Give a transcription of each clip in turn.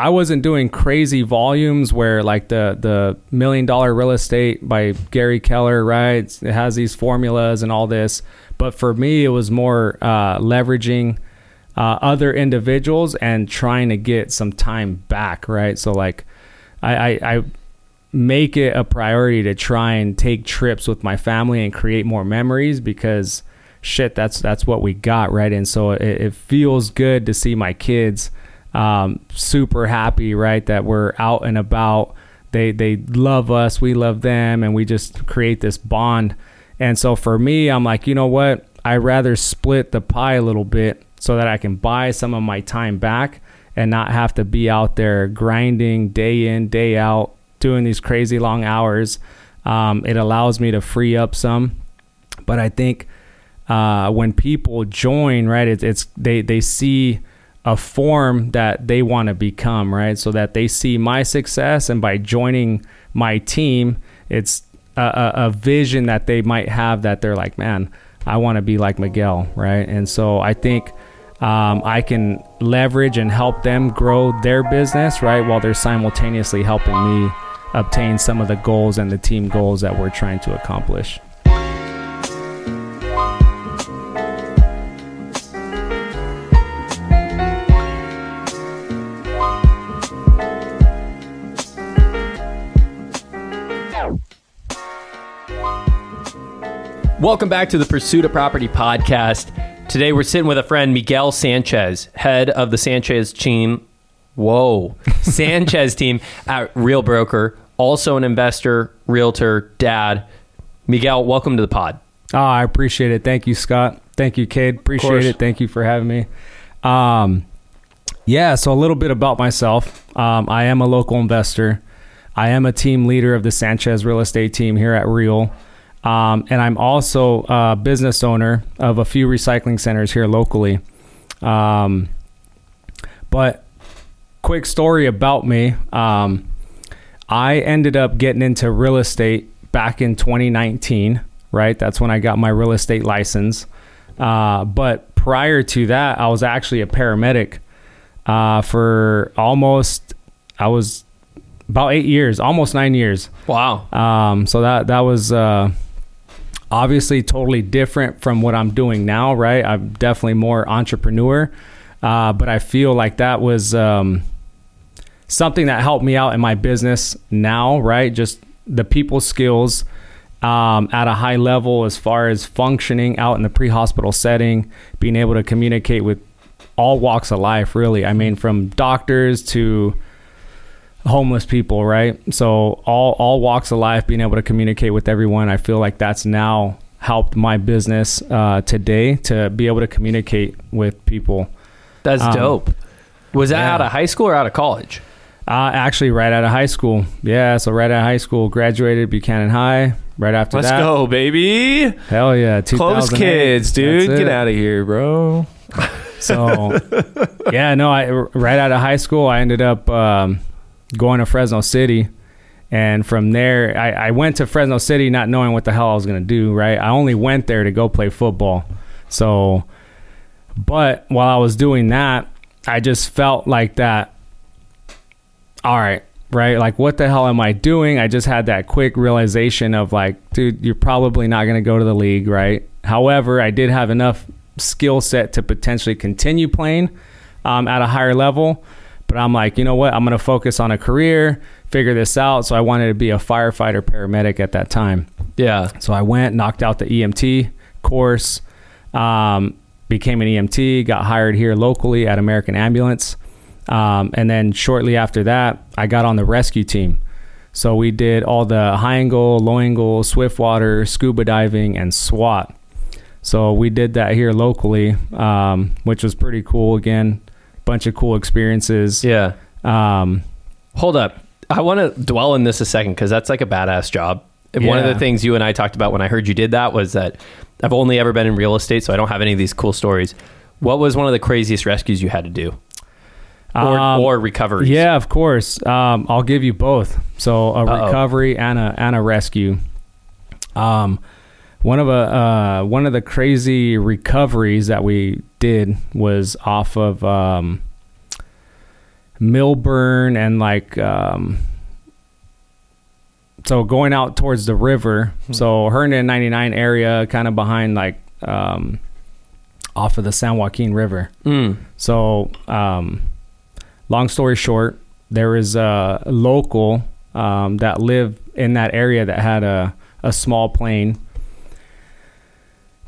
I wasn't doing crazy volumes where like the the million dollar real estate by Gary Keller, right? It has these formulas and all this. But for me, it was more uh, leveraging uh, other individuals and trying to get some time back, right? So like, I, I, I make it a priority to try and take trips with my family and create more memories because shit, that's that's what we got, right? And so it, it feels good to see my kids um, super happy, right? That we're out and about. They they love us, we love them, and we just create this bond. And so for me, I'm like, you know what? I rather split the pie a little bit so that I can buy some of my time back and not have to be out there grinding day in day out doing these crazy long hours. Um, it allows me to free up some, but I think uh, when people join, right, it, it's they they see a form that they want to become, right? So that they see my success, and by joining my team, it's a, a, a vision that they might have that they're like, man, I want to be like Miguel, right? And so I think um, I can leverage and help them grow their business, right, while they're simultaneously helping me obtain some of the goals and the team goals that we're trying to accomplish. Welcome back to the Pursuit of Property podcast. Today we're sitting with a friend, Miguel Sanchez, head of the Sanchez team. Whoa, Sanchez team at Real Broker, also an investor, realtor, dad. Miguel, welcome to the pod. Oh, I appreciate it. Thank you, Scott. Thank you, Cade. Appreciate it. Thank you for having me. Um, yeah, so a little bit about myself. Um, I am a local investor. I am a team leader of the Sanchez real estate team here at Real. Um, and I'm also a business owner of a few recycling centers here locally. Um, but quick story about me. Um, I ended up getting into real estate back in 2019, right? That's when I got my real estate license. Uh, but prior to that, I was actually a paramedic uh, for almost, I was about eight years, almost nine years. Wow. Um, so that, that was, uh, obviously totally different from what I'm doing now, right? I'm definitely more entrepreneur, uh, but I feel like that was um, something that helped me out in my business now, right? Just the people skills um, at a high level as far as functioning out in the pre hospital setting, being able to communicate with all walks of life, really. I mean, from doctors to homeless people, right? So all all walks of life, being able to communicate with everyone. I feel like that's now helped my business uh, today to be able to communicate with people. That's um, dope. Was that yeah. out of high school or out of college? Uh, actually, right out of high school. Yeah, so right out of high school, graduated Buchanan High. Right after Let's that, let's go, baby. Hell yeah, close kids, dude. Get out of here, bro. so, yeah, no, I right out of high school, I ended up um, going to Fresno City. And from there, I, I went to Fresno City not knowing what the hell I was going to do, right? I only went there to go play football. So, but while I was doing that, I just felt like that, all right, right? Like, what the hell am I doing? I just had that quick realization of like, dude, you're probably not going to go to the league, right? However, I did have enough skill set to potentially continue playing um, at a higher level. But I'm like, you know what? I'm going to focus on a career, figure this out. So I wanted to be a firefighter paramedic at that time. Yeah. So I went, knocked out the EMT course, um, became an EMT, got hired here locally at American Ambulance. Um, and then shortly after that, I got on the rescue team. So we did all the high angle, low angle, swift water, scuba diving, and SWAT. So we did that here locally, um, which was pretty cool. Again, bunch of cool experiences. Yeah. Um, Hold up. I want to dwell in this a second because that's like a badass job. Yeah. One of the things you and I talked about when I heard you did that was that I've only ever been in real estate, so I don't have any of these cool stories. What was one of the craziest rescues you had to do? Or, um, or recoveries? Yeah, of course. Um, I'll give you both. So a Uh-oh. recovery and a and a rescue. Um, one of a uh, one of the crazy recoveries that we did was off of um, Milburn and like um, so going out towards the river. Hmm. So Herndon 99 area, kind of behind like um, off of the San Joaquin River. Mm. So, um, long story short, there was a local um, that lived in that area that had a, a small plane.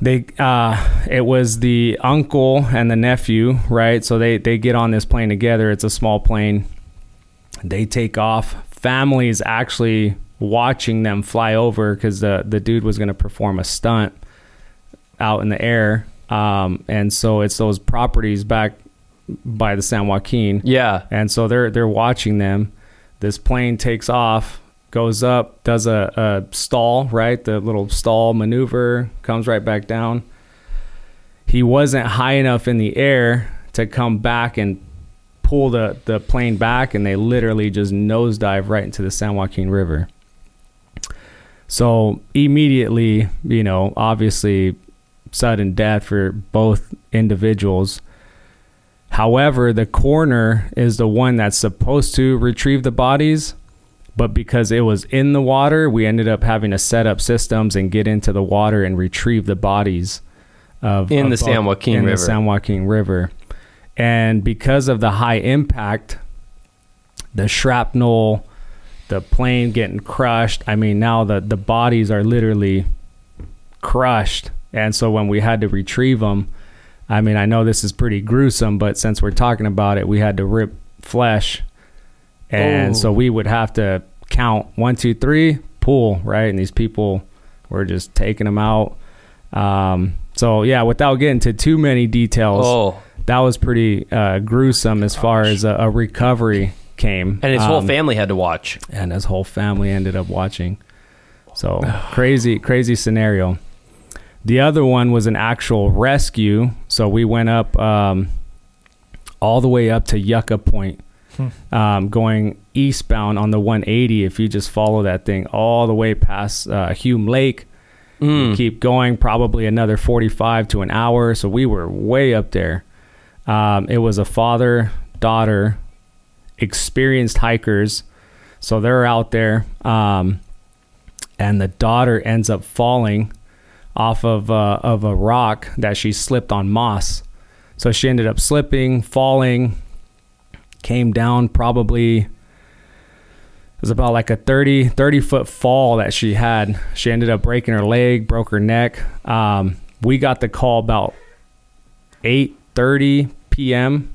They, uh, it was the uncle and the nephew, right? So they they get on this plane together. It's a small plane. They take off. Families actually watching them fly over because the the dude was going to perform a stunt out in the air. Um, and so it's those properties back by the San Joaquin. Yeah. And so they're they're watching them. This plane takes off, goes up, does a, a stall, right? The little stall maneuver, comes right back down. He wasn't high enough in the air to come back and pull the, the plane back, and they literally just nosedive right into the San Joaquin River. So immediately, you know, obviously sudden death for both individuals. However, the coroner is the one that's supposed to retrieve the bodies, but because it was in the water, we ended up having to set up systems and get into the water and retrieve the bodies of In of the San Joaquin in River. the San Joaquin River. And because of the high impact, the shrapnel, the plane getting crushed. I mean, now the the bodies are literally crushed, and so when we had to retrieve them, I mean, I know this is pretty gruesome, but since we're talking about it, we had to rip flesh, and Oh. so we would have to count one, two, three, pull right, and these people were just taking them out. Um, so yeah, without getting to too many details, Oh. that was pretty uh, gruesome as far as a, a recovery came. And his whole Um, family had to watch. and his whole family ended up watching. So crazy, crazy scenario. The other one was an actual rescue. So we went up um, all the way up to Yucca Point, um, going eastbound on the 180. If you just follow that thing all the way past uh, Hume Lake, Mm. keep going probably another 45 to an hour so we were way up there um, it was a father daughter experienced hikers so they're out there um, and the daughter ends up falling off of uh, of a rock that she slipped on moss so she ended up slipping falling came down probably it was about like a 30 30 foot fall that she had. She ended up breaking her leg broke her neck. Um, we got the call about 8.30 p.m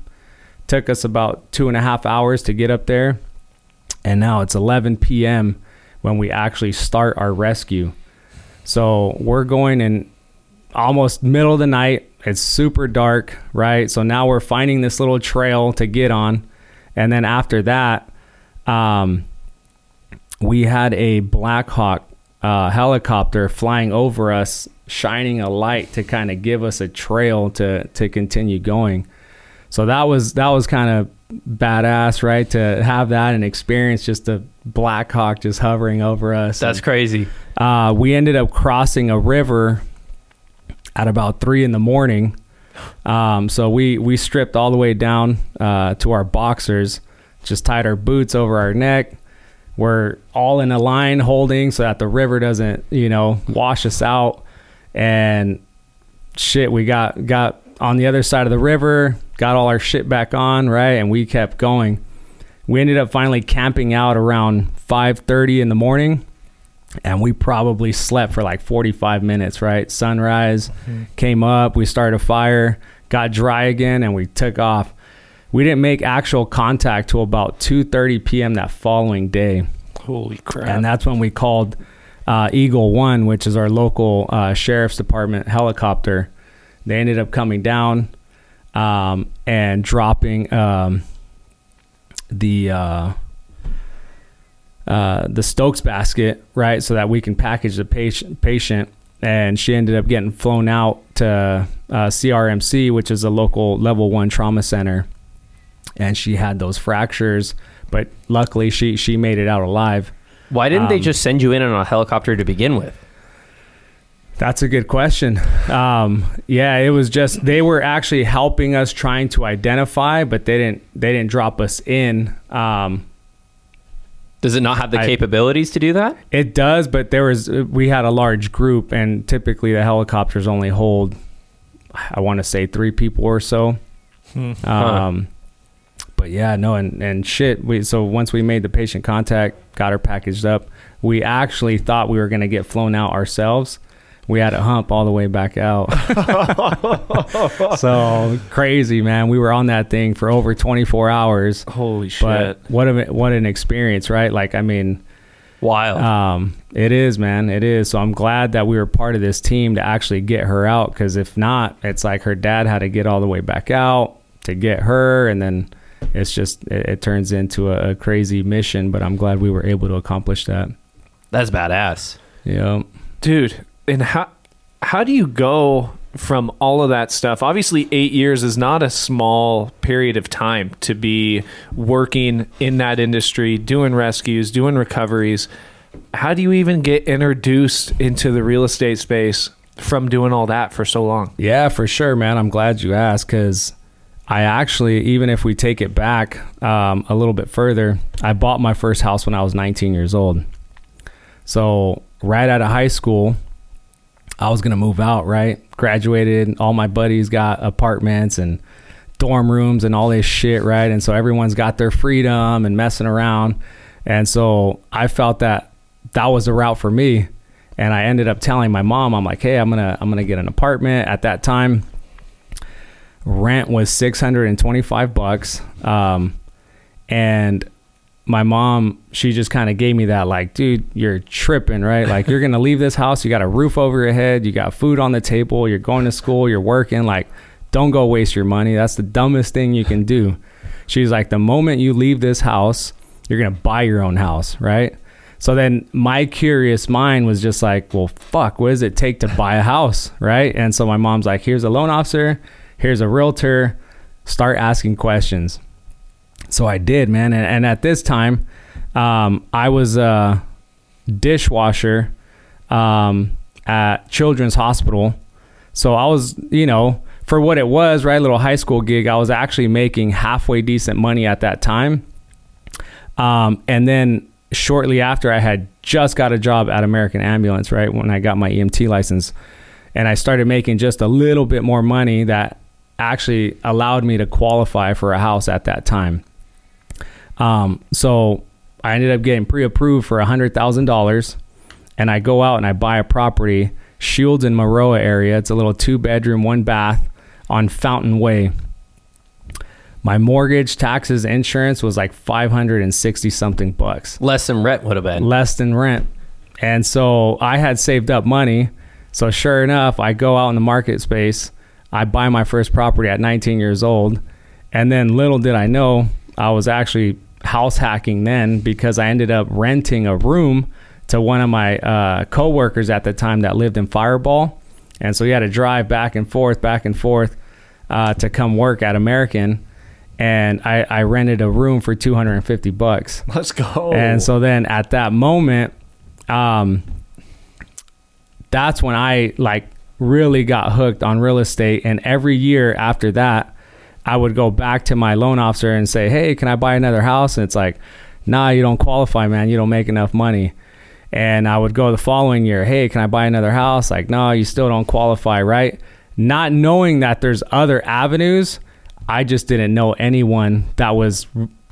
took us about two and a half hours to get up there. And now it's 11 p.m when we actually start our rescue. So we're going in almost middle of the night. It's super dark right? So now we're finding this little trail to get on and then after that um, we had a Black Hawk uh, helicopter flying over us, shining a light to kind of give us a trail to to continue going. So that was that was kind of badass, right? To have that and experience just a Black Hawk just hovering over us. That's crazy. Uh, we ended up crossing a river at about three in the morning. Um, so we we stripped all the way down uh, to our boxers, just tied our boots over our neck. We're all in a line holding so that the river doesn't, you know, wash us out. And shit, we got got on the other side of the river, got all our shit back on, right? And we kept going. We ended up finally camping out around 5:30 in the morning and we probably slept for like 45 minutes, right? Sunrise came up, we started a fire, got dry again and we took off. We didn't make actual contact till about 2:30 p.m. that following day Holy crap. and that's when we called uh, Eagle One, which is our local uh, sheriff's department helicopter. They ended up coming down um, and dropping um, the uh, uh, the Stokes basket, right, so that we can package the patient. Patient, and she ended up getting flown out to uh, CRMC, which is a local level one trauma center, and she had those fractures. But luckily, she she made it out alive. Why didn't they Um, just send you in on a helicopter to begin with? That's a good question. Um, yeah, it was just they were actually helping us trying to identify, but they didn't they didn't drop us in. Um, Does it not have the I- capabilities to do that? it does, but there was we had a large group, and typically the helicopters only hold, I want to say three people or so. Hmm. Um, but yeah, no, and and shit. We so once we made the patient contact, got her packaged up, we actually thought we were gonna get flown out ourselves. We had to hump all the way back out. so crazy, man. We were on that thing for over 24 hours. Holy shit. But what a what an experience, right? Like, I mean, Wild. um, it is, man. It is. So I'm glad that we were part of this team to actually get her out. Because if not, it's like her dad had to get all the way back out to get her, and then it's just it, it turns into a, a crazy mission. But I'm glad we were able to accomplish that. That's badass. Yeah. dude and how how do you go from all of that stuff obviously eight years is not a small period of time to be working in that industry doing rescues doing recoveries how do you even get introduced into the real estate space from doing all that for so long Yeah, for sure, man. I'm glad you asked because I actually, even if we take it back um, a little bit further, I bought my first house when I was 19 years old. So, right out of high school, I was going to move out, right? Graduated, all my buddies got apartments and dorm rooms and all this shit, right? And so everyone's got their freedom and messing around. And so I felt that that was the route for me. And I ended up telling my mom, I'm like, hey, I'm gonna I'm gonna get an apartment. At that time, rent was 625 bucks. Um, and my mom, she just kind of gave me that, like, dude, you're tripping, right? Like, you're gonna leave this house. You got a roof over your head. You got food on the table. You're going to school. You're working. Like, don't go waste your money. That's the dumbest thing you can do. She's like, the moment you leave this house, you're gonna buy your own house, right? So then my curious mind was just like, well, fuck, what does it take to buy a house, right? And so my mom's like, here's a loan officer, here's a realtor, start asking questions. So I did, man. And, and at this time, um, I was a dishwasher um, at Children's Hospital. So I was, you know, for what it was, right, a little high school gig, I was actually making halfway decent money at that time. Um, and then shortly after, I had just got a job at American Ambulance, right, when I got my EMT license. And I started making just a little bit more money that actually allowed me to qualify for a house at that time. Um, so I ended up getting pre-approved for a hundred thousand dollars, and I go out and I buy a property, Shields in Maroa area. It's a little two-bedroom, one bath on Fountain Way. My mortgage, taxes, insurance was like five hundred and sixty something bucks Less than rent would have been. less than rent. And so I had saved up money. So sure enough, I go out in the market space. I buy my first property at 19 years old. And then little did I know, I was actually house hacking then because I ended up renting a room to one of my uh, coworkers at the time that lived in Firebaugh. And so he had to drive back and forth, back and forth uh, to come work at American. And I, I rented a room for 250 bucks. let's go And so then at that moment, um, that's when I like really got hooked on real estate. And every year after that, I would go back to my loan officer and say, Hey, can I buy another house? And it's like, Nah, you don't qualify, man. You don't make enough money. And I would go the following year, Hey, can I buy another house? Like, no, you still don't qualify, right? Not knowing that there's other avenues, I just didn't know anyone that was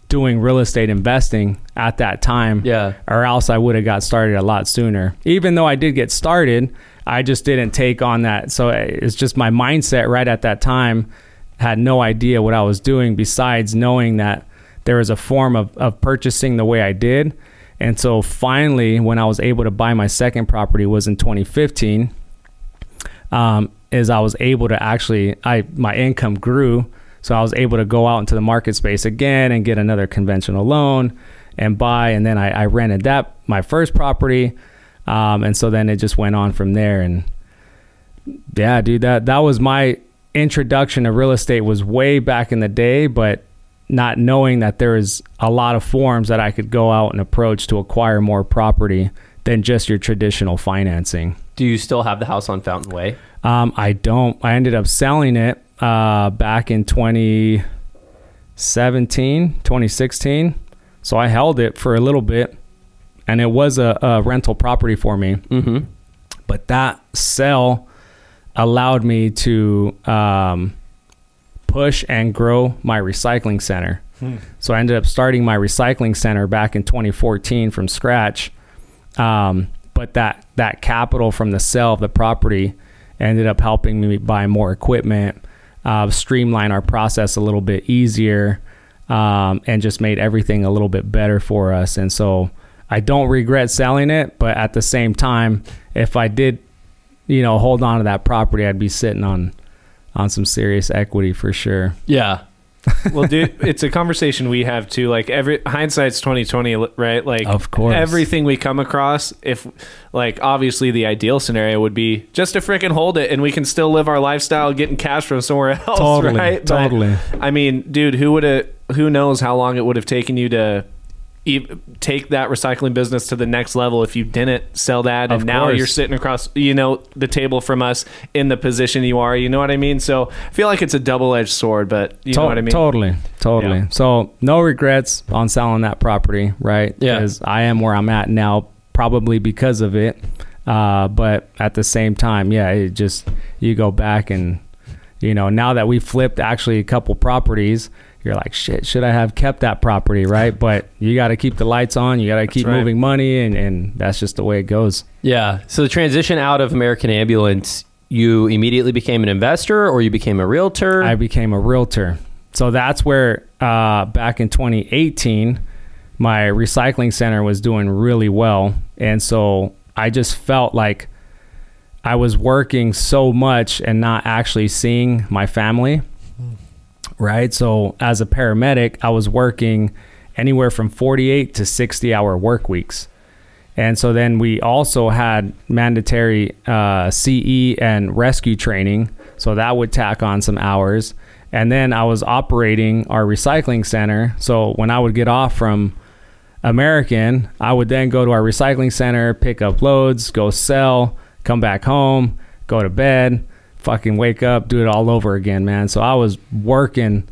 doing real estate investing at that time Yeah. or else I would have got started a lot sooner. Even though I did get started, I just didn't take on that. So eh, it's just my mindset right at that time had no idea what I was doing besides knowing that there was a form of, of purchasing the way I did. And so finally, when I was able to buy my second property was in 2015, um, is I was able to actually, I my income grew. So I was able to go out into the market space again and get another conventional loan and buy. And then I, I rented that my first property, um, and so then it just went on from there. And yeah, dude, that that was my introduction to real estate was way back in the day, but not knowing that there is a lot of forms that I could go out and approach to acquire more property than just your traditional financing. Do you still have the house on Fountain Way? Um, I don't. I ended up selling it uh, back in 2017, 2016. So I held it for a little bit, and it was a, a rental property for me. Mm-hmm. But that sell allowed me to um, push and grow my recycling center. So I ended up starting my recycling center back in 2014 from scratch. Um, but that that capital from the sale of the property ended up helping me buy more equipment, uh, streamline our process a little bit easier, um, and just made everything a little bit better for us. And so I don't regret selling it, but at the same time, if I did, you know, hold on to that property, I'd be sitting on on some serious equity for sure. Yeah. well, dude, it's a conversation we have too. Like every hindsight's twenty twenty, right? Like, Of course. everything we come across. If, like, obviously the ideal scenario would be just to freaking hold it, and we can still live our lifestyle, getting cash from somewhere else, Totally, right? But, totally. I mean, dude, who would have? Who knows how long it would have taken you to take that recycling business to the next level if you didn't sell that, and Of now course. you're sitting across, you know, the table from us in the position you are. You know what I mean? So I feel like it's a double edged sword, but you To- know what I mean? Totally, totally. Yeah. So no regrets on selling that property, right? Yeah. Because I am where I'm at now, probably because of it. Uh, but at the same time, yeah, it just you go back and you know now that we flipped actually a couple properties, you're like, shit, should I have kept that property, right? But you got to keep the lights on, you got to keep right. moving money, and and that's just the way it goes. Yeah. So the transition out of American Ambulance, you immediately became an investor or you became a realtor? I became a realtor. So that's where uh, back in 2018, my recycling center was doing really well. And so I just felt like I was working so much and not actually seeing my family. Right. So as a paramedic, I was working anywhere from 48 to 60 hour work weeks. And so then we also had mandatory uh, CE and rescue training. So that would tack on some hours. And then I was operating our recycling center. So when I would get off from American, I would then go to our recycling center, pick up loads, go sell, come back home, go to bed, fucking wake up, do it all over again, man. So I was working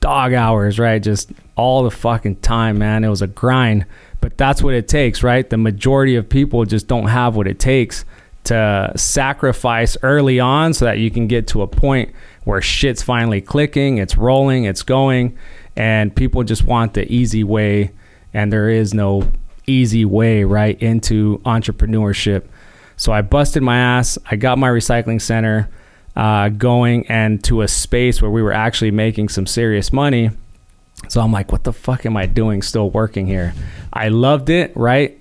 dog hours, right? Just all the fucking time, man. It was a grind, but that's what it takes, right? The majority of people just don't have what it takes to sacrifice early on so that you can get to a point where shit's finally clicking, it's rolling, it's going, and people just want the easy way, and there is no easy way right into entrepreneurship. So I busted my ass. I got my recycling center uh, going and to a space where we were actually making some serious money. So I'm like, what the fuck am I doing still working here? I loved it, right?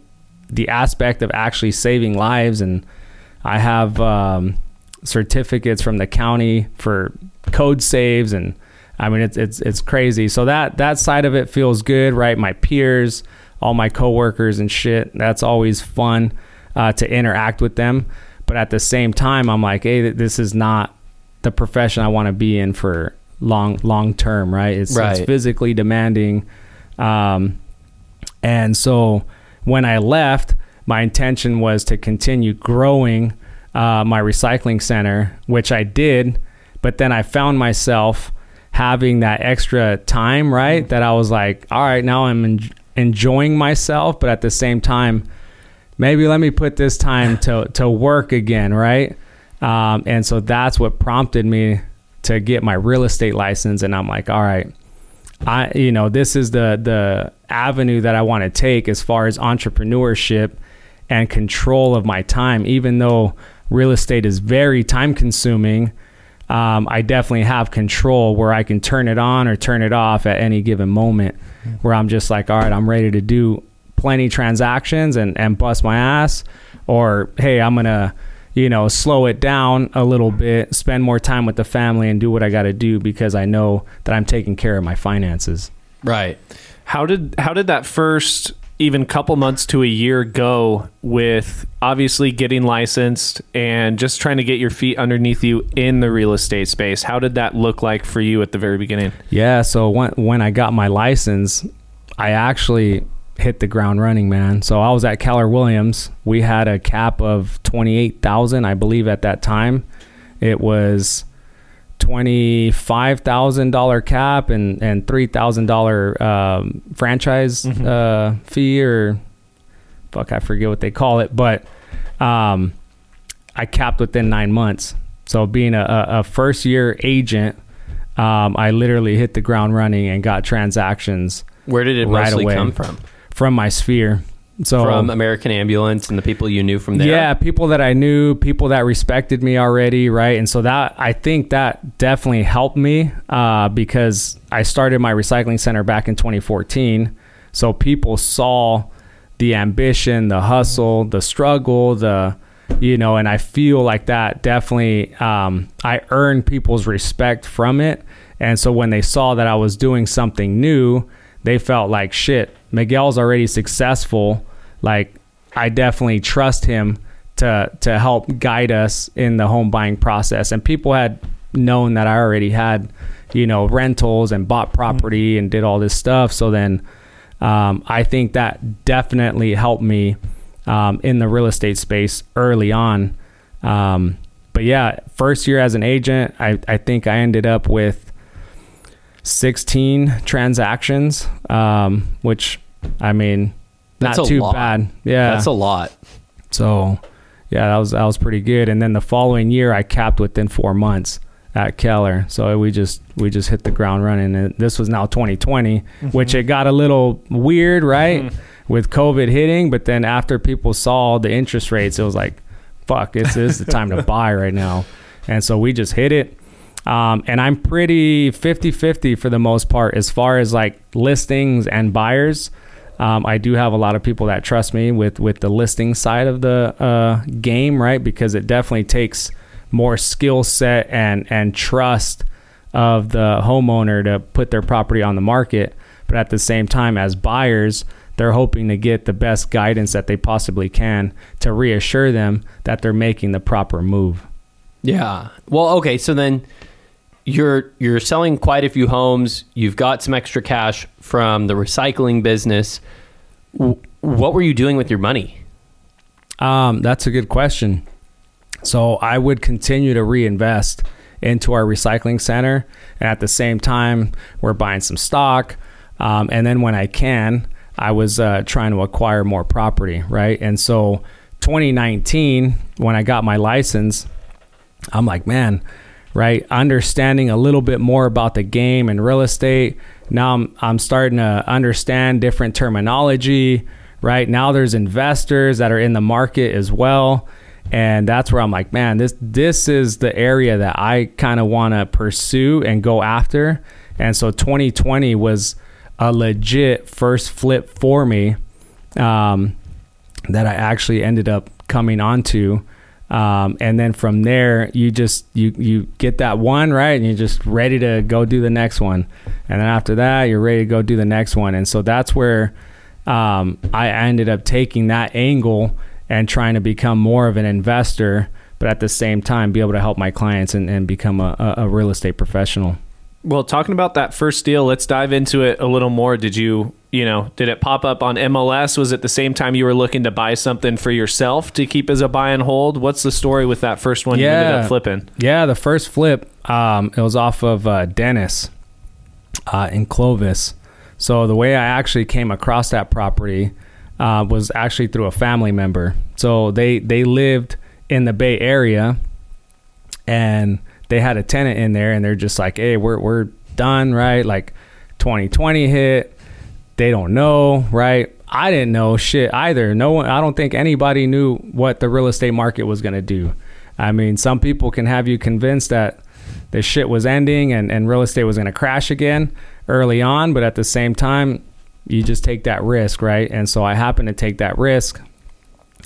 The aspect of actually saving lives. And I have um, certificates from the county for code saves. And I mean, it's, it's, it's crazy. So that, that side of it feels good, right? My peers, all my coworkers and shit, that's always fun uh, to interact with them. But at the same time, I'm like, hey, this is not the profession I want to be in for long long term, right? It's, Right. it's physically demanding. Um, and so when I left, my intention was to continue growing uh, my recycling center, which I did. But then I found myself having that extra time, right? That I was like, all right, now I'm en- enjoying myself, but at the same time, maybe let me put this time to to work again, right? Um, and so that's what prompted me to get my real estate license. And I'm like, all right, I you know this is the the avenue that I want to take as far as entrepreneurship and control of my time. Even though real estate is very time consuming, um, I definitely have control where I can turn it on or turn it off at any given moment. Where I'm just like, all right, I'm ready to do plenty transactions and and bust my ass, or hey, I'm gonna you know slow it down a little bit, spend more time with the family, and do what I got to do because I know that I'm taking care of my finances. right. How did how did that first even couple months to a year go with obviously getting licensed and just trying to get your feet underneath you in the real estate space? How did that look like for you at the very beginning? Yeah, so when when I got my license, I actually hit the ground running, man. So I was at Keller Williams. We had a cap of 28,000, I believe at that time. It was $25,000 cap and and $3,000 um, franchise Mhm. uh, fee or fuck, I forget what they call it, but um, I capped within 9 months. So being a, a, a first year agent, um, I literally hit the ground running and got transactions Where did it Right mostly away. come from? From my sphere. So from American Ambulance and the people you knew from there. yeah, people that I knew, people that respected me already, right? And so that I think that definitely helped me uh, because I started my recycling center back in 2014. So people saw the ambition, the hustle, the struggle, the you know, and I feel like that definitely um, I earned people's respect from it. And so when they saw that I was doing something new, they felt like shit. Miguel's already successful. Like I definitely trust him to to help guide us in the home buying process. And people had known that I already had, you know, rentals and bought property and did all this stuff. So then um, I think that definitely helped me um, in the real estate space early on. Um, but yeah, first year as an agent, I, I think I ended up with 16 transactions, um, which I mean, That's not too lot. bad. Yeah. That's a lot. So, yeah, that was that was pretty good. And then the following year, I capped within four months at Keller. So we just we just hit the ground running. And this was now 2020, which it got a little weird, right, with COVID hitting. But then after people saw the interest rates, it was like, fuck, this is the time to buy right now. And so we just hit it. Um, and I'm pretty 50 50 for the most part as far as like listings and buyers. Um, I do have a lot of people that trust me with with the listing side of the uh, game, right? Because it definitely takes more skill set and and trust of the homeowner to put their property on the market. But at the same time, as buyers, they're hoping to get the best guidance that they possibly can to reassure them that they're making the proper move. Yeah. Well, okay. So then you're you're selling quite a few homes. You've got some extra cash from the recycling business. What were you doing with your money? Um, that's a good question. So I would continue to reinvest into our recycling center, and at the same time, we're buying some stock. Um, and then when I can, I was uh, trying to acquire more property, right? And so 2019, when I got my license, I'm like, man, right? Understanding a little bit more about the game and real estate. Now I'm I'm starting to understand different terminology, right? Now there's investors that are in the market as well. And that's where I'm like, man, this this is the area that I kind of want to pursue and go after. And so 2020 was a legit first flip for me um, that I actually ended up coming onto. Um, and then from there, you just you you get that one right, and you're just ready to go do the next one. And then after that, you're ready to go do the next one. And so that's where um, I ended up taking that angle and trying to become more of an investor, but at the same time, be able to help my clients and, and become a, a, a real estate professional. Well, talking about that first deal, let's dive into it a little more. Did you, you know, did it pop up on MLS? Was it the same time you were looking to buy something for yourself to keep as a buy and hold? What's the story with that first one you ended Yeah. up flipping? Yeah, the first flip, um, it was off of uh, Dennis uh, in Clovis. So the way I actually came across that property uh, was actually through a family member. So they they lived in the Bay Area, and they had a tenant in there, and they're just like, "Hey, we're we're done, right? Like 2020 hit. They don't know, right? I didn't know shit either. No one. I don't think anybody knew what the real estate market was going to do. I mean, some people can have you convinced that this shit was ending and, and real estate was going to crash again early on, but at the same time, you just take that risk, right? And so I happened to take that risk.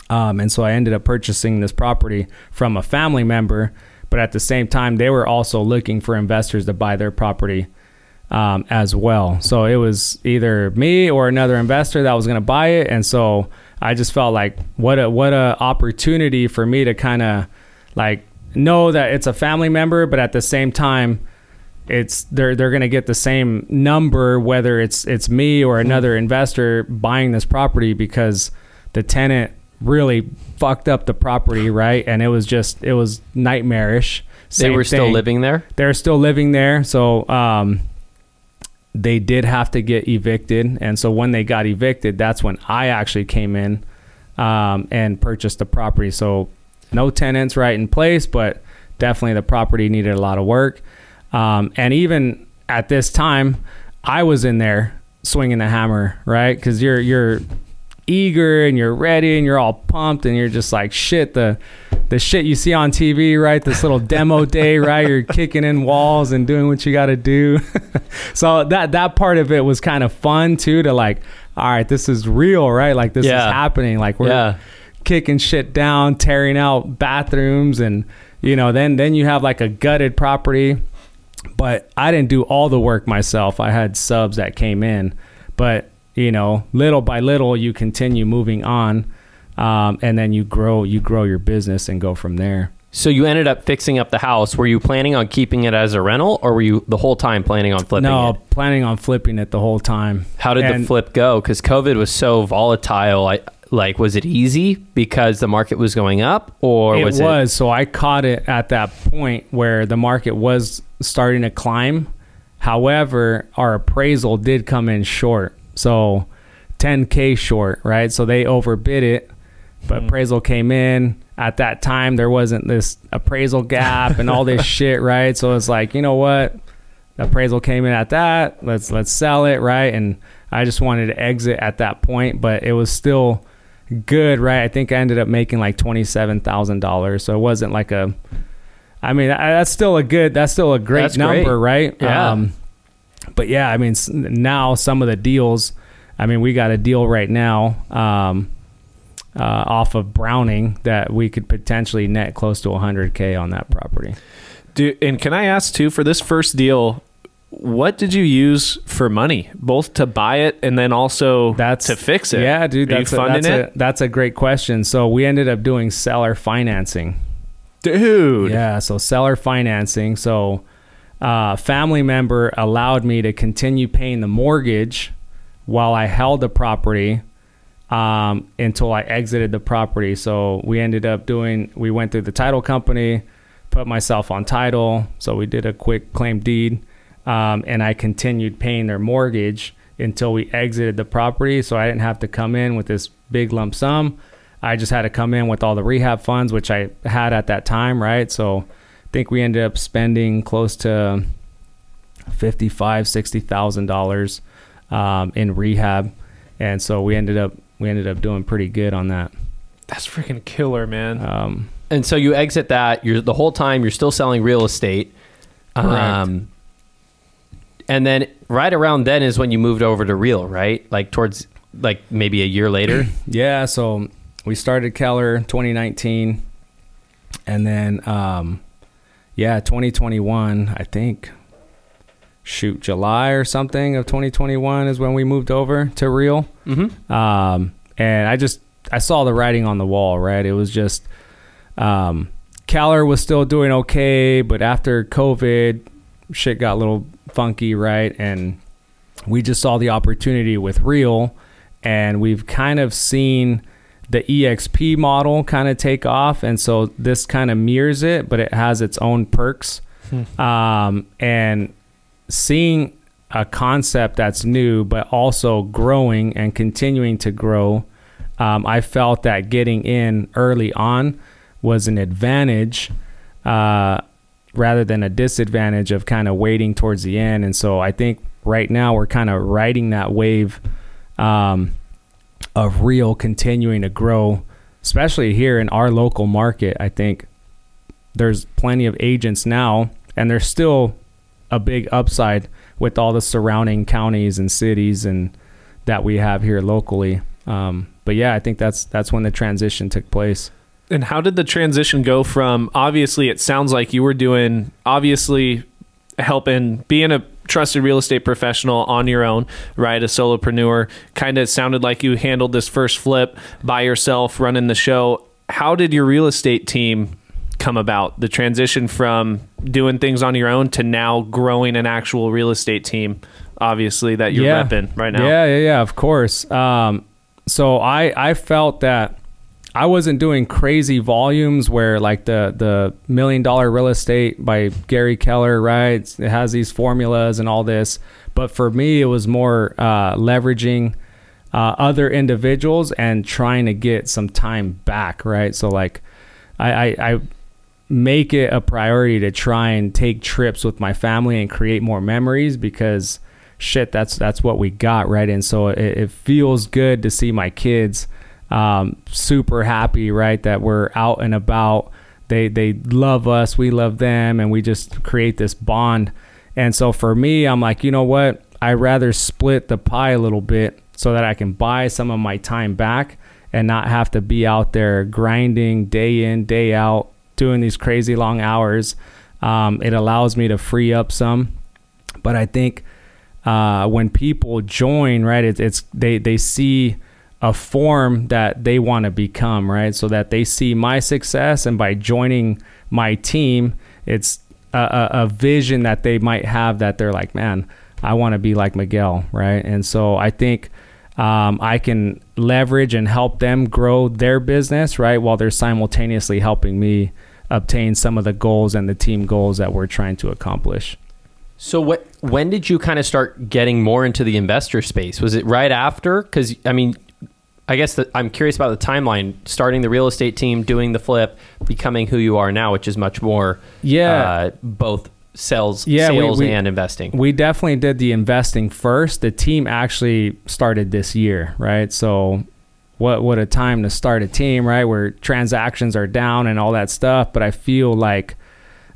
Um, and so I ended up purchasing this property from a family member, but at the same time, they were also looking for investors to buy their property um, as well. So it was either me or another investor that was going to buy it, and so I just felt like what a what a opportunity for me to kind of like know that it's a family member, but at the same time it's they're they're going to get the same number whether it's it's me or Hmm. another investor buying this property because the tenant really fucked up the property right? And it was just it was nightmarish. They Same were still living there. they're still living there. So um they did have to get evicted. And so when they got evicted that's when i actually came in um, and purchased the property. So no tenants right in place but definitely the property needed a lot of work. Um, and even at this time i was in there swinging the hammer right? Because you're you're eager and you're ready and you're all pumped and you're just like shit the the shit you see on TV right? This little demo day right? You're kicking in walls and doing what you got to do. So that that part of it was kind of fun too to like all right this is real right? Like this Yeah. is happening. Like we're Yeah. kicking shit down tearing out bathrooms and you know then then you have like a gutted property. But I didn't do all the work myself. I had subs that came in, but you know, little by little, you continue moving on, um, and then you grow, you grow your business and go from there. So you ended up fixing up the house. Were you planning on keeping it as a rental, or were you the whole time planning on flipping no, it? planning on flipping it the whole time. How did the flip go? Because COVID was so volatile. I, like, was it easy because the market was going up, or it was was, it? so I caught it at that point where the market was starting to climb. However, our appraisal did come in short, so 10k short, right? So they overbid it, but mm-hmm. appraisal came in at that time. There wasn't this appraisal gap and all this shit, right? So it's like, you know what? The appraisal came in at that. Let's let's sell it, right? And I just wanted to exit at that point, but it was still good, right? I think I ended up making like twenty seven thousand dollars, so it wasn't like a. I mean, that's still a good. That's still a great That's number, right? Yeah. Um, but yeah, I mean, now some of the deals. I mean, we got a deal right now um, uh, off of Browning that we could potentially net close to 100k on that property. Do, and can I ask too for this first deal, what did you use for money, both to buy it and then also That's to fix it? Yeah, dude, Are that's a, that's A, that's a great question. So we ended up doing seller financing. dude? Yeah, so seller financing. So uh, family member allowed me to continue paying the mortgage while I held the property um, until I exited the property. So we ended up doing. We went through the title company, put myself on title. So we did a quitclaim deed, um, and I continued paying their mortgage until we exited the property. So I didn't have to come in with this big lump sum. I just had to come in with all the rehab funds, which I had at that time, right? So think we ended up spending close to fifty-five, sixty thousand dollars um, in rehab, and so we ended up we ended up doing pretty good on that. That's freaking killer, man. Um, And so you exit that. You're the whole time. You're still selling real estate. Correct. Um, and then right around then is when you moved over to real, right? Like towards like maybe a year later. yeah, so we started Keller 2019, and then um, yeah, 2021, I think. Shoot, July or something of 2021 is when we moved over to Real. mm-hmm. um, and I just I saw the writing on the wall. Right, it was just um, Keller was still doing okay, but after COVID, shit got a little funky, right? And we just saw the opportunity with Real, and we've kind of seen the EXP model kind of take off, and so this kind of mirrors it, but it has its own perks. Um, and seeing a concept that's new, but also growing and continuing to grow, um, I felt that getting in early on was an advantage uh, rather than a disadvantage of kind of waiting towards the end. And so I think right now we're kind of riding that wave um, of real continuing to grow, especially here in our local market. I think there's plenty of agents now, and there's still a big upside with all the surrounding counties and cities and that we have here locally. Um, but yeah, I think that's that's when the transition took place. And how did the transition go from obviously it sounds like you were doing obviously helping being a trusted real estate professional on your own, right? A solopreneur. Kind of sounded like you handled this first flip by yourself running the show. How did your real estate team come about? The transition from doing things on your own to now growing an actual real estate team, obviously that you're Yeah. repping right now. Yeah, yeah, yeah. Of course. Um, so I I felt that I wasn't doing crazy volumes where like the the million dollar real estate by Gary Keller, right? It has these formulas and all this, but for me it was more uh, leveraging uh, other individuals and trying to get some time back, right? So like I, I, I make it a priority to try and take trips with my family and create more memories because shit that's that's what we got right and so it, it feels good to see my kids um, super happy right that we're out and about. They they love us we love them and we just create this bond. And so for me i'm like you know what? I rather split the pie a little bit so that i can buy some of my time back and not have to be out there grinding day in day out doing these crazy long hours. Um, it allows me to free up some. But i think uh, when people join, right, it's, it's they they see a form that they want to become, right, so that they see my success, and by joining my team, it's a, a, a vision that they might have that they're like, man, I want to be like Miguel, right, and so I think. Um, I can leverage and help them grow their business, right, while they're simultaneously helping me obtain some of the goals and the team goals that we're trying to accomplish. So what? When did you kind of start getting more into the investor space? Was it right after? Because I mean, I guess that I'm curious about the timeline. Starting the real estate team, doing the flip, becoming who you are now, which is much more, Yeah. uh, both sales, Yeah, we- sales we- and investing. We definitely did the investing first. The team actually started this year, right? So what what a time to start a team, right? Where transactions are down and all that stuff, but I feel like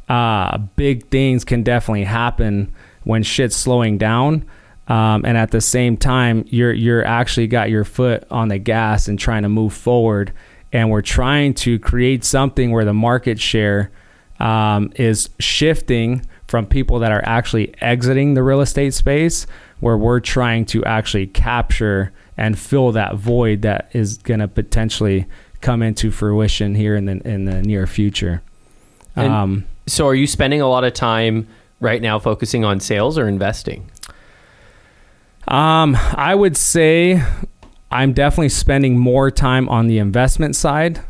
uh, big things can definitely happen when shit's slowing down. Um, and at the same time, you're you're actually got your foot on the gas and trying to move forward. And we're trying to create something where the market share um, is shifting from people that are actually exiting the real estate space, where we're trying to actually capture and fill that void that is going to potentially come into fruition here in the in the near future. Um, so are you spending a lot of time right now focusing on sales or investing? Um, I would say I'm definitely spending more time on the investment side.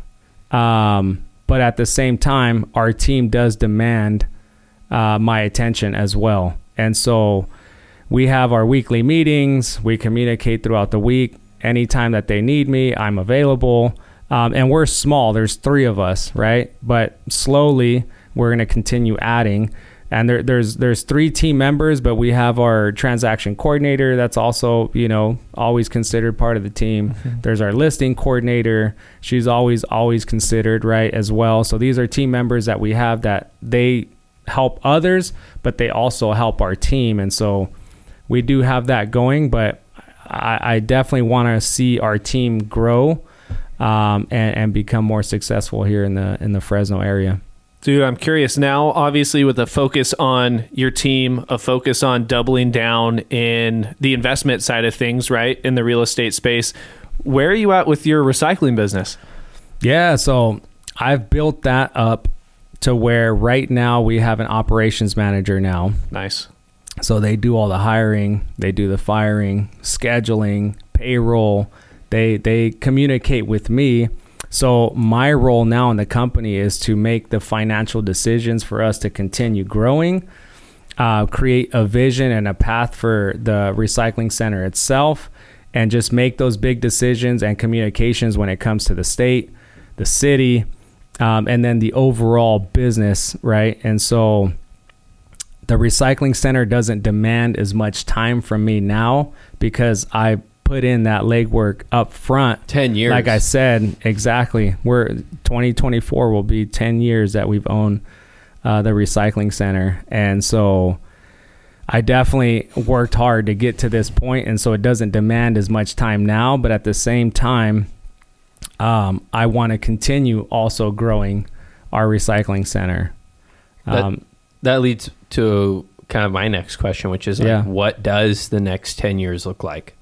Um, but at the same time, our team does demand uh, my attention as well. And so we have our weekly meetings, we communicate throughout the week. Anytime that they need me, I'm available. Um, and we're small, there's three of us, right? But slowly, we're going to continue adding and there, there's there's three team members, but we have our transaction coordinator that's also you know always considered part of the team. There's our listing coordinator; she's always always considered right as well. So these are team members that we have that they help others, but they also help our team, and so we do have that going. But I, I definitely want to see our team grow um, and, and become more successful here in the in the Fresno area. Dude, I'm curious now, obviously, with a focus on your team, a focus on doubling down in the investment side of things, right? In the real estate space. Where are you at with your recycling business? Yeah, so I've built that up to where right now we have an operations manager now. Nice. So they do all the hiring, they do the firing, scheduling, payroll. They they communicate with me. So my role now in the company is to make the financial decisions for us to continue growing, uh, create a vision and a path for the recycling center itself, and just make those big decisions and communications when it comes to the state, the city, um, and then the overall business, right? And so the recycling center doesn't demand as much time from me now because I put in that legwork up front. 10 years. Like I said, exactly. We're 2024 will be 10 years that we've owned uh, the recycling center, and so I definitely worked hard to get to this point, and so it doesn't demand as much time now. But at the same time, um, I want to continue also growing our recycling center. That- Um, That leads to kind of my next question, which is like, Yeah. what does the next 10 years look like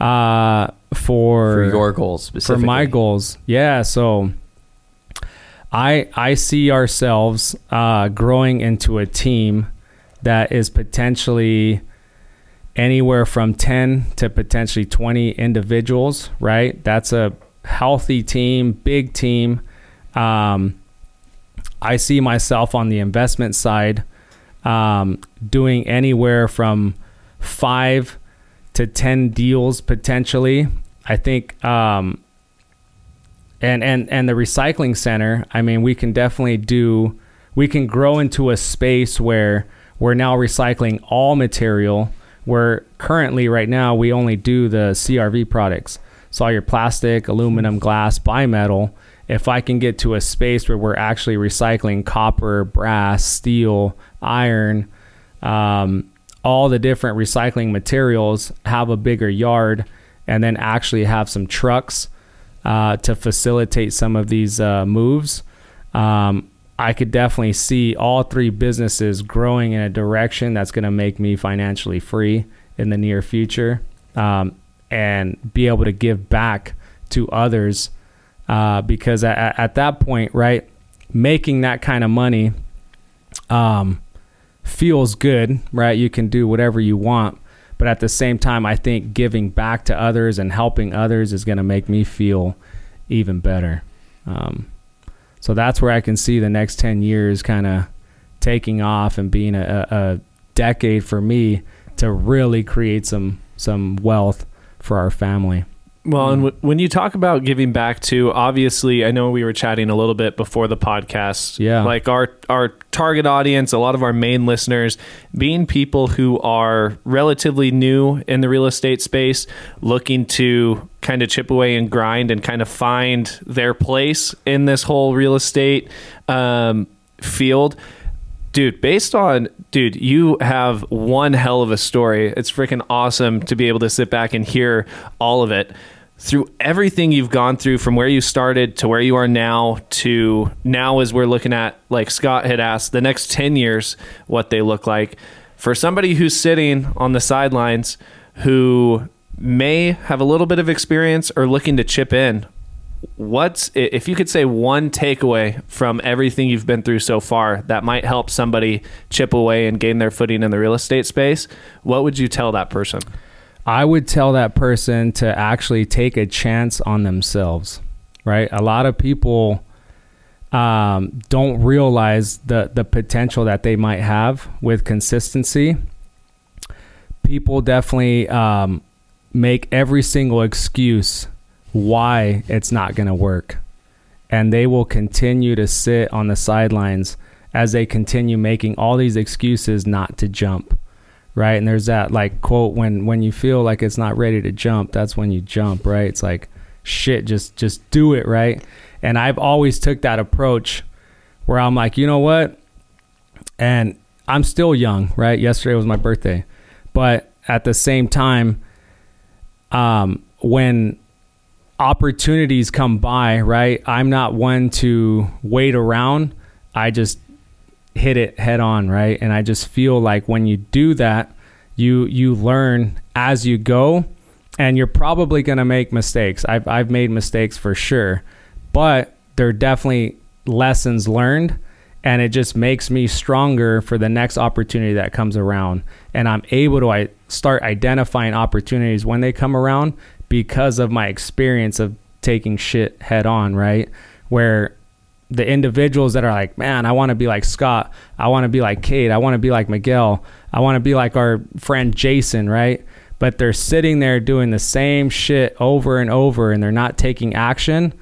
uh, for for your goals for my goals yeah so I I see ourselves uh, growing into a team that is potentially anywhere from 10 to potentially 20 individuals, right? That's a healthy team, big team. Um, I see myself on the investment side um, doing anywhere from five to 10 deals potentially. I think, um, and, and, and the recycling center, I mean, we can definitely do, we can grow into a space where we're now recycling all material where currently right now we only do the CRV products. So all your plastic, aluminum, glass, bimetal. If I can get to a space where we're actually recycling copper, brass, steel, iron, um, all the different recycling materials, have a bigger yard, and then actually have some trucks uh, to facilitate some of these uh, moves. Um, I could definitely see all three businesses growing in a direction that's going to make me financially free in the near future um, and be able to give back to others. Uh, because at, at, that point, right, making that kind of money um, feels good, right? You can do whatever you want. But at the same time, I think giving back to others and helping others is going to make me feel even better. Um, so that's where I can see the next 10 years kind of taking off and being a, a, decade for me to really create some some wealth for our family. Well, and w- when you talk about giving back to, obviously, I know we were chatting a little bit before the podcast. Yeah, like our our target audience, a lot of our main listeners, being people who are relatively new in the real estate space, looking to kind of chip away and grind and kind of find their place in this whole real estate um, field. Dude based on dude you have one hell of a story. It's freaking awesome to be able to sit back and hear all of it through everything you've gone through from where you started to where you are now to now as we're looking at like Scott had asked the next 10 years what they look like. For somebody who's sitting on the sidelines who may have a little bit of experience or looking to chip in what's if you could say one takeaway from everything you've been through so far that might help somebody chip away and gain their footing in the real estate space what would you tell that person I would tell that person to actually take a chance on themselves, right? A lot of people um, don't realize the the potential that they might have with consistency. People definitely um, make every single excuse why it's not going to work, and they will continue to sit on the sidelines as they continue making all these excuses not to jump right? And there's that like quote when when you feel like it's not ready to jump, that's when you jump, right? It's like shit, just just do it, right? And I've always took that approach where I'm like, you know what? And I'm still young, right? Yesterday was my birthday. But at the same time, um, when opportunities come by, right? I'm not one to wait around. I just hit it head on, right? And I just feel like when you do that, you you learn as you go, and you're probably going to make mistakes. I've I've made mistakes for sure, but they're definitely lessons learned and it just makes me stronger for the next opportunity that comes around and i'm able to I start identifying opportunities when they come around because of my experience of taking shit head on right where the individuals that are like, man, I want to be like Scott. I want to be like Cade. I want to be like Miguel. I want to be like our friend Jason, right? But they're sitting there doing the same shit over and over and they're not taking action.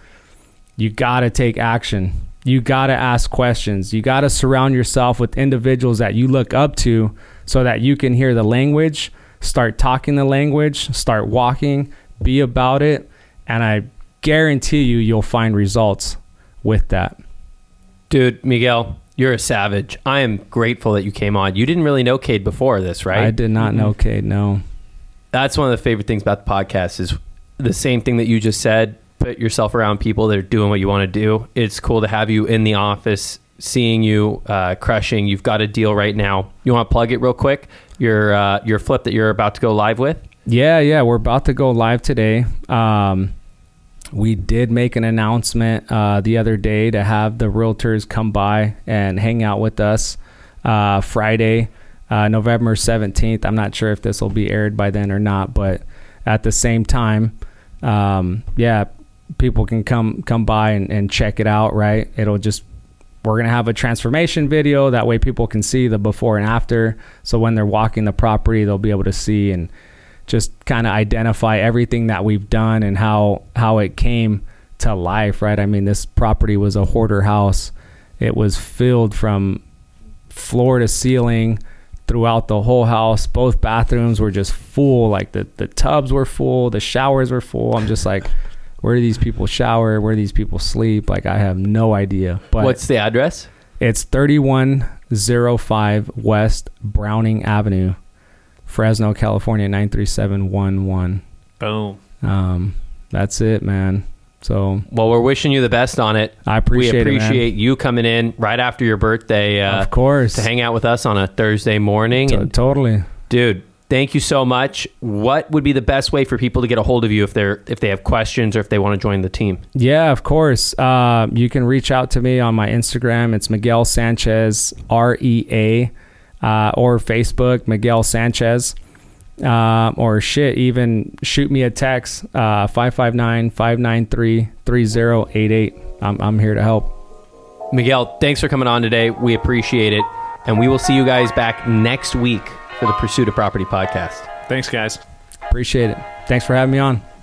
You got to take action. You got to ask questions. You got to surround yourself with individuals that you look up to so that you can hear the language, start talking the language, start walking, be about it. And I guarantee you, you'll find results with that. Dude, Miguel, you're a savage. I am grateful that you came on. You didn't really know Cade before this, right? I did not know Cade, no. That's one of the favorite things about the podcast is the same thing that you just said. Put yourself around people that are doing what you want to do. It's cool to have you in the office, seeing you uh, crushing. You've got a deal right now. You want to plug it real quick? Your uh, your flip that you're about to go live with. Yeah, yeah, we're about to go live today. Um, we did make an announcement uh, the other day to have the realtors come by and hang out with us uh, Friday, uh, November 17th. I'm not sure if this will be aired by then or not, but at the same time, um, yeah, people can come come by and, and check it out. Right? It'll just we're gonna have a transformation video that way people can see the before and after. So when they're walking the property, they'll be able to see and just kind of identify everything that we've done and how how it came to life. Right? I mean, this property was a hoarder house. It was filled from floor to ceiling throughout the whole house. Both bathrooms were just full. Like the, the tubs were full, the showers were full. I'm just like, where do these people shower? Where do these people sleep? Like I have no idea. But what's the address? It's 3105 West Browning Avenue, Fresno, California 93711. Boom. Um, that's it, man. So well, we're wishing you the best on it. I appreciate. We appreciate it, you coming in right after your birthday. Uh, of course, to hang out with us on a Thursday morning. T- totally, dude. Thank you so much. What would be the best way for people to get a hold of you if they're if they have questions or if they want to join the team? Yeah, of course. Uh, you can reach out to me on my Instagram. It's Miguel Sanchez R E A, uh, or Facebook Miguel Sanchez uh, or shit, even shoot me a text, uh, 559 593 3088. I'm here to help. Miguel, thanks for coming on today. We appreciate it. And we will see you guys back next week for the Pursuit of Property podcast. Thanks, guys. Appreciate it. Thanks for having me on.